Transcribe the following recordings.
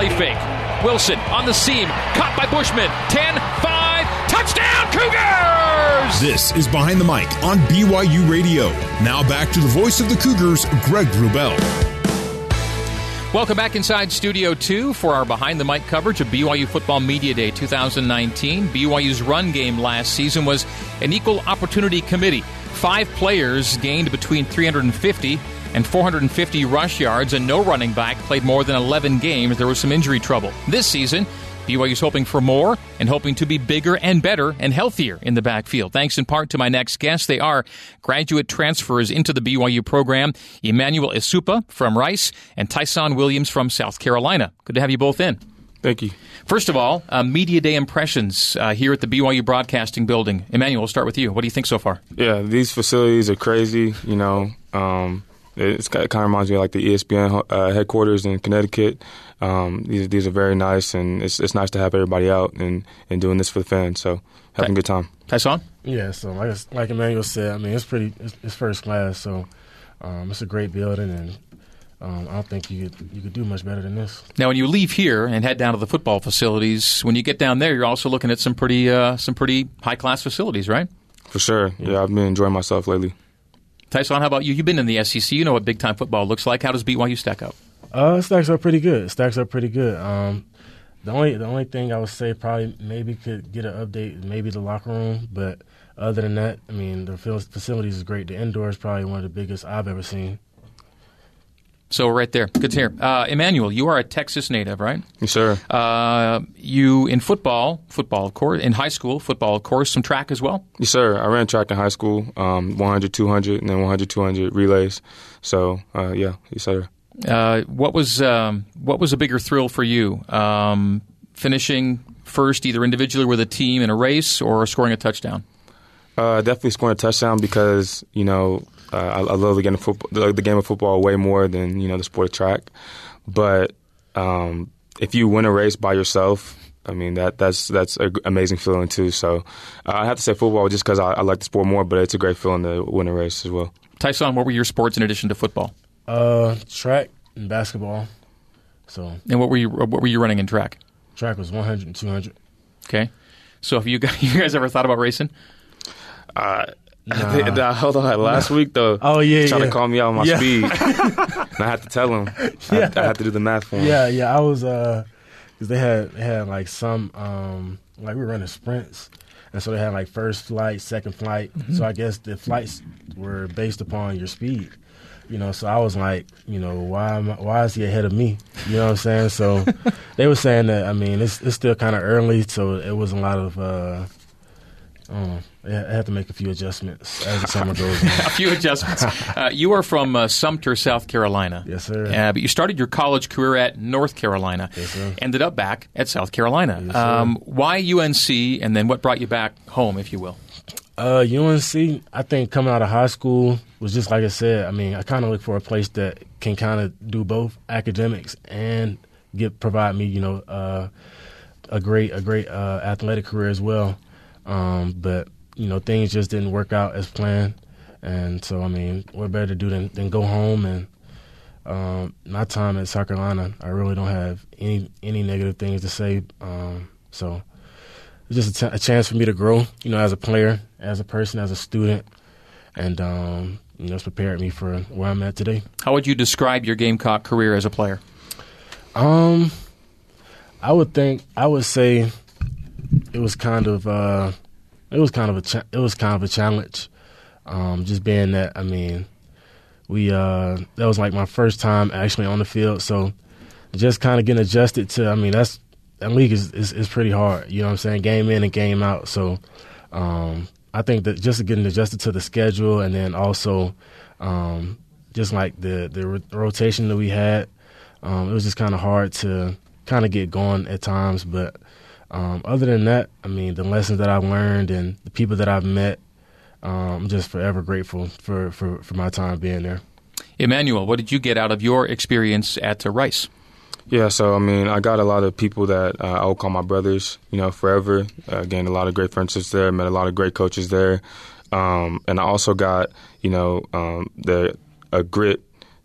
play fake. Wilson on the seam, caught by Bushman. 10 5, touchdown Cougars! This is Behind the Mic on BYU Radio. Now back to the voice of the Cougars, Greg Wrubell. Welcome back inside Studio 2 for our Behind the Mic coverage of BYU Football Media Day 2019. BYU's run game last season was an equal opportunity committee. Five players gained between 350 and 450 rush yards, and no running back played more than 11 games. There was some injury trouble. This season, BYU's hoping for more and hoping to be bigger and better and healthier in the backfield. Thanks in part to my next guests. They are graduate transfers into the BYU program, Emmanuel Esukpa from Rice and Tyson Williams from South Carolina. Good to have you both in. Thank you. First of all, uh, Media Day impressions uh, here at the BYU Broadcasting Building. Emmanuel, we'll start with you. What do you think so far? Yeah, these facilities are crazy. You know, um, it's, it kind of reminds me of like the ESPN uh, headquarters in Connecticut. Um, these these are very nice, and it's it's nice to have everybody out and, and doing this for the fans. So having a good time. Tyson? Yeah, so like like Emmanuel said, I mean it's pretty it's, it's first class, so um, it's a great building, and um, I don't think you could you could do much better than this. Now, when you leave here and head down to the football facilities, when you get down there, you're also looking at some pretty uh, some pretty high class facilities, right? For sure. Yeah, I've been enjoying myself lately. Tyson, how about you? You've been in the SEC. You know what big time football looks like. How does BYU stack up? Uh, stacks up pretty good. Stacks up pretty good. Um, the only the only thing I would say probably maybe could get an update maybe the locker room, but other than that, I mean the facilities is great. The indoor is probably one of the biggest I've ever seen. So right there, good to hear. Uh, Emmanuel, you are a Texas native, right? Yes, sir. Uh, you in football, football of course, in high school, football of course, some track as well. Yes, sir. I ran track in high school, um, 100, 200, and then 100, 200 relays. So uh, yeah, yes, sir. Uh, what was um, what was a bigger thrill for you? Um, finishing first, either individually with a team in a race, or scoring a touchdown? Uh, definitely scoring a touchdown because you know uh, I, I, love the game of football, the, the, game of football way more than you know the sport of track. But um, if you win a race by yourself, I mean that that's that's an amazing feeling too. So uh, I have to say football just because I, I, like the sport more, but it's a great feeling to win a race as well. Tyson, what were your sports in addition to football? Uh, track and basketball. So and what were you what were you running in track? Track was 100 and 200. Okay, so have you guys, you guys ever thought about racing? Uh, Nah. hold on. Last week though, oh yeah, trying yeah. to call me out on my yeah. speed. and I had to tell him. Yeah. I, I had to do the math for him. Yeah, yeah. I was uh, because they had they had like some um, like we were running sprints, and so they had like first flight, second flight. Mm-hmm. So I guess the flights were based upon your speed. You know, so I was like, you know, why am I, why is he ahead of me? You know what I'm saying? So they were saying that. I mean, it's it's still kind of early, so it was a lot of. Uh, I have to make a few adjustments as the summer goes on. a few adjustments. Uh, you are from uh, Sumter, South Carolina. Yes, sir. Uh, but you started your college career at North Carolina. Yes, sir. Ended up back at South Carolina. Yes, um, why UNC, and then what brought you back home, if you will? Uh, UNC, I think coming out of high school was just like I said. I mean, I kind of look for a place that can kind of do both academics and get provide me, you know, uh, a great a great uh, athletic career as well. Um, but you know, things just didn't work out as planned, and so I mean, what better to do than, than go home and um, my time at South Carolina, I really don't have any any negative things to say. Um, so it's just a, t- a chance for me to grow, you know, as a player, as a person, as a student, and um, you know, it's prepared me for where I'm at today. How would you describe your Gamecock career as a player? Um, I would think I would say it was kind of uh, it was kind of a cha- it was kind of a challenge. Um, just being that I mean, we uh, that was like my first time actually on the field, so just kind of getting adjusted to. I mean, that's that league is, is, is pretty hard. You know what I'm saying? Game in and game out. So um, I think that just getting adjusted to the schedule, and then also um, just like the the rotation that we had, um, it was just kind of hard to kind of get going at times, but um, other than that, I mean, the lessons that I've learned and the people that I've met, um, I'm just forever grateful for, for, for my time being there. Emmanuel, what did you get out of your experience at Rice? Yeah, so I mean, I got a lot of people that uh, I will call my brothers, you know, forever. Uh, gained a lot of great friendships there, met a lot of great coaches there, um, and I also got, you know, um, the a grit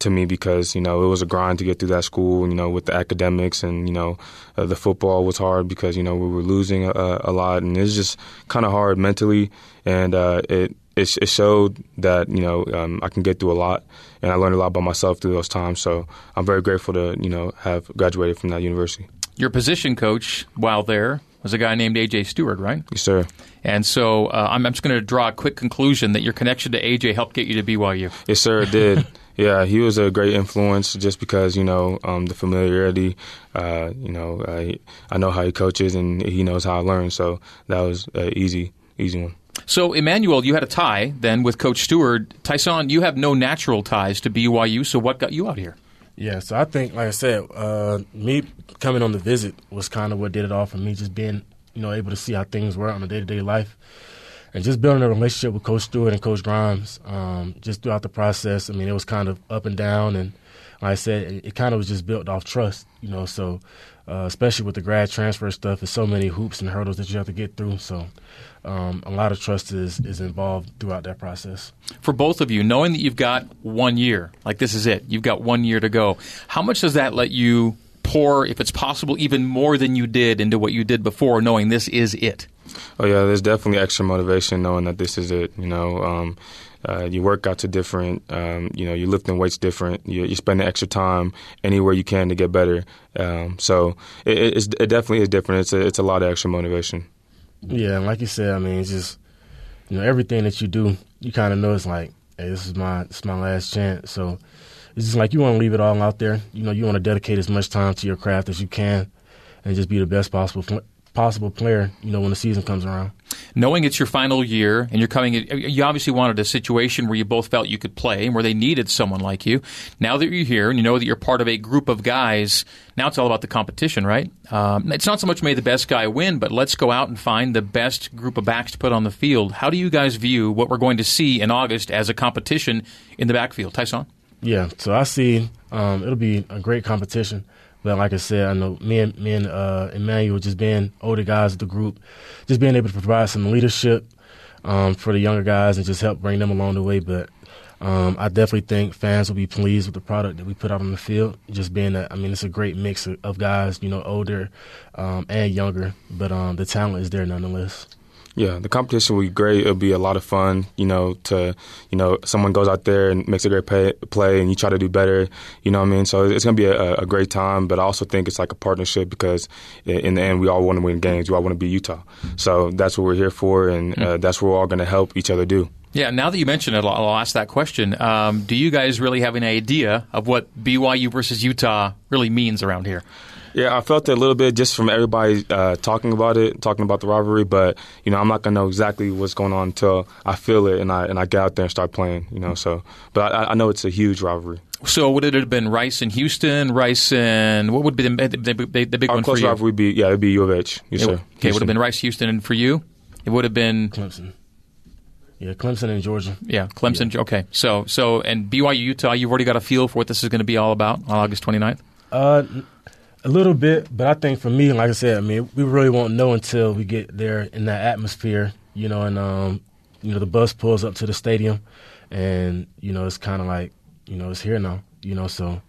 to me because you know it was a grind to get through that school. You know, with the academics and you know uh, the football was hard because you know we were losing a, a lot, and it's just kind of hard mentally. And uh, it, it, it showed that you know um, I can get through a lot, and I learned a lot about myself through those times. So I'm very grateful to you know have graduated from that university. Your position coach while there was a guy named AJ Steward, right? Yes, sir. And so uh, I'm, I'm just going to draw a quick conclusion that your connection to AJ helped get you to BYU. Yes, sir. It did. yeah, he was a great influence just because you know um, the familiarity. Uh, you know, uh, I know how he coaches and he knows how I learn. So that was an easy, easy one. So, Emmanuel, you had a tie then with Coach Steward. Tyson, you have no natural ties to BYU, so what got you out here? Yeah, so I think, like I said, uh, me coming on the visit was kind of what did it all for me. Just being, you know, able to see how things were on a day to day life, and just building a relationship with Coach Steward and Coach Grimes. Um, just throughout the process, I mean, it was kind of up and down, and like I said, it, it kind of was just built off trust, you know. So, uh, especially with the grad transfer stuff, there's so many hoops and hurdles that you have to get through. So, um, a lot of trust is, is involved throughout that process. For both of you, knowing that you've got one year, like this is it, you've got one year to go, how much does that let you pour, if it's possible, even more than you did into what you did before, knowing this is it? Oh, yeah, there's definitely extra motivation knowing that this is it. You know, um, uh, your workouts are different. Um, you know, you're lifting weights different. You, you're spending extra time anywhere you can to get better. Um, so it, it definitely is different. It's a, it's a lot of extra motivation. Yeah, and like you said, I mean, it's just you know everything that you do, you kind of know it's like, hey, this is my this is my last chance. So it's just like you want to leave it all out there. You know, you want to dedicate as much time to your craft as you can, and just be the best possible possible player, you know, when the season comes around. Knowing it's your final year and you're coming, you obviously wanted a situation where you both felt you could play and where they needed someone like you. Now that you're here and you know that you're part of a group of guys, now it's all about the competition, right? Um, it's not so much may the best guy win, but let's go out and find the best group of backs to put on the field. How do you guys view what we're going to see in August as a competition in the backfield? Tyson? Yeah, so I see um, it'll be a great competition. But like I said, I know me and me and uh, Emmanuel just being older guys of the group, just being able to provide some leadership um, for the younger guys and just help bring them along the way. But um, I definitely think fans will be pleased with the product that we put out on the field. Just being that, I mean, it's a great mix of, guys, you know, older um, and younger, but um, the talent is there nonetheless. Yeah, the competition will be great. It'll be a lot of fun, you know, to, you know, someone goes out there and makes a great pay, play and you try to do better, you know what I mean? So it's going to be a, a, great time, but I also think it's like a partnership because in the end, we all want to win games. We all want to be Utah. So that's what we're here for, and mm. uh, that's what we're all going to help each other do. Yeah, now that you mention it, I'll ask that question. Um, do you guys really have an idea of what BYU versus Utah really means around here? Yeah, I felt it a little bit just from everybody uh, talking about it, talking about the rivalry. But you know, I'm not gonna know exactly what's going on until I feel it and I and I get out there and start playing. You know, so but I, I know it's a huge rivalry. So would it have been Rice and Houston, Rice and what would be the, the, the, the big Our one for you? Our rivalry would be yeah, it'd be U of H. Yes, it, sir. Okay, Houston. would have been Rice, Houston, and for you, it would have been Clemson. Yeah, Clemson and Georgia. Yeah, Clemson. Yeah. Okay, so so and BYU Utah, you've already got a feel for what this is going to be all about on August 29th. Uh, a little bit, but I think for me, like I said, I mean, we really won't know until we get there in that atmosphere, you know, and um, you know, the bus pulls up to the stadium, and you know, it's kind of like, you know, it's here now, you know. So,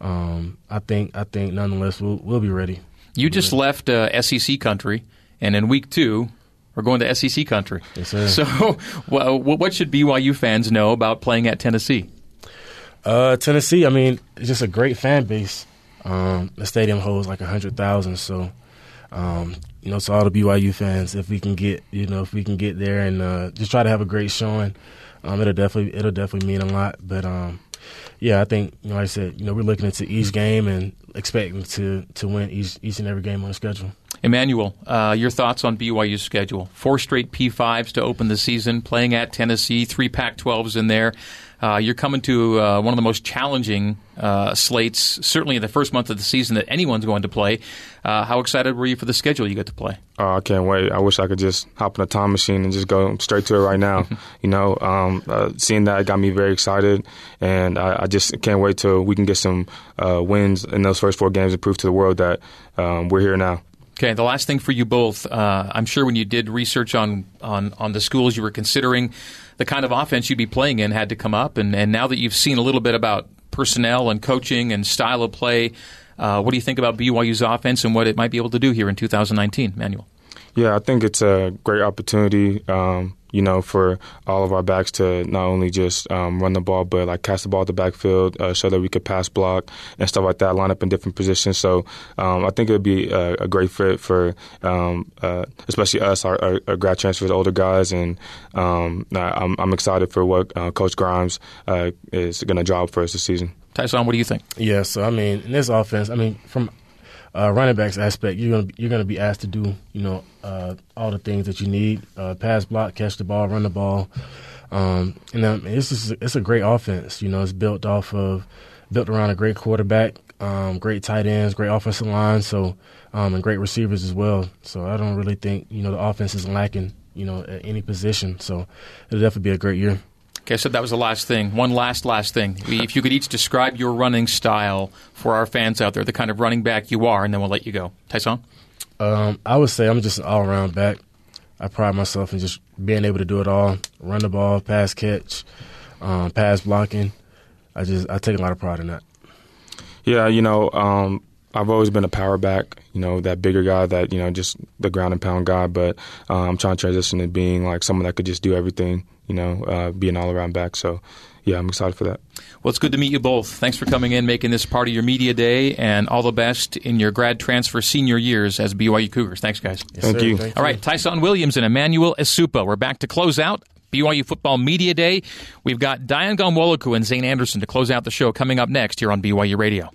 um, I think, I think, nonetheless, we'll we'll be ready. You we'll just ready. left uh, SEC country, and in week two, we're going to SEC country. Yes, sir. So, well, what should BYU fans know about playing at Tennessee? Uh, Tennessee, I mean, it's just a great fan base. Um, the stadium holds like a hundred thousand, so um, you know, to all the BYU fans, if we can get, you know, if we can get there and uh, just try to have a great showing, um, it'll definitely it'll definitely mean a lot. But um, yeah, I think, you know, like I said, you know, we're looking into each game and expecting to to win each each and every game on the schedule. Emmanuel, uh, your thoughts on BYU's schedule? Four straight P5s to open the season, playing at Tennessee, three Pac 12s in there. Uh, you're coming to uh, one of the most challenging uh, slates, certainly in the first month of the season, that anyone's going to play. Uh, how excited were you for the schedule you get to play? Oh, I can't wait. I wish I could just hop in a time machine and just go straight to it right now. you know, um, uh, seeing that got me very excited, and I, I, just can't wait till we can get some uh, wins in those first four games and prove to the world that um, we're here now. Okay, the last thing for you both. Uh, I'm sure when you did research on, on, on the schools you were considering, the kind of offense you'd be playing in had to come up. And, and now that you've seen a little bit about personnel and coaching and style of play. Uh, what do you think about BYU's offense and what it might be able to do here in 2019, Manuel? Yeah, I think it's a great opportunity. Um, you know, for all of our backs to not only just um, run the ball, but like cast the ball at the backfield, uh, show that we could pass block and stuff like that, line up in different positions. So um, I think it would be a, a, great fit for, um, uh, especially us, our, our, our, grad transfers, older guys, and um, I'm, I'm, excited for what uh, Coach Grimes uh, is going to job for us this season. Tyson, what do you think? Yeah, so I mean, in this offense, I mean, from uh, running backs aspect, you're gonna you're gonna be asked to do you know uh, all the things that you need: uh, pass, block, catch the ball, run the ball. Um, and um, it's just, it's a great offense. You know, it's built off of built around a great quarterback, um, great tight ends, great offensive line, so um, and great receivers as well. So I don't really think you know the offense is lacking you know at any position. So it'll definitely be a great year. Okay, so that was the last thing. One last, last thing. If you could each describe your running style for our fans out there, the kind of running back you are, and then we'll let you go. Tyson? Um, I would say I'm just an all around back. I pride myself in just being able to do it all run the ball, pass catch, um, pass blocking. I just I take a lot of pride in that. Yeah, you know, um, I've always been a power back, you know, that bigger guy, that you know, just the ground and pound guy. But uh, I'm trying to transition to being like someone that could just do everything you know, uh, be an all around back. So, yeah, I'm excited for that. Well, it's good to meet you both. Thanks for coming in, making this part of your media day, and all the best in your grad transfer senior years as BYU Cougars. Thanks, guys. Yes, Thank, you. Thank all right, Tyson Williams and Emmanuel Esukpa. We're back to close out. BYU Football Media Day. We've got Dayan Ghanwoloku and Zayne Anderson to close out the show coming up next here on BYU Radio.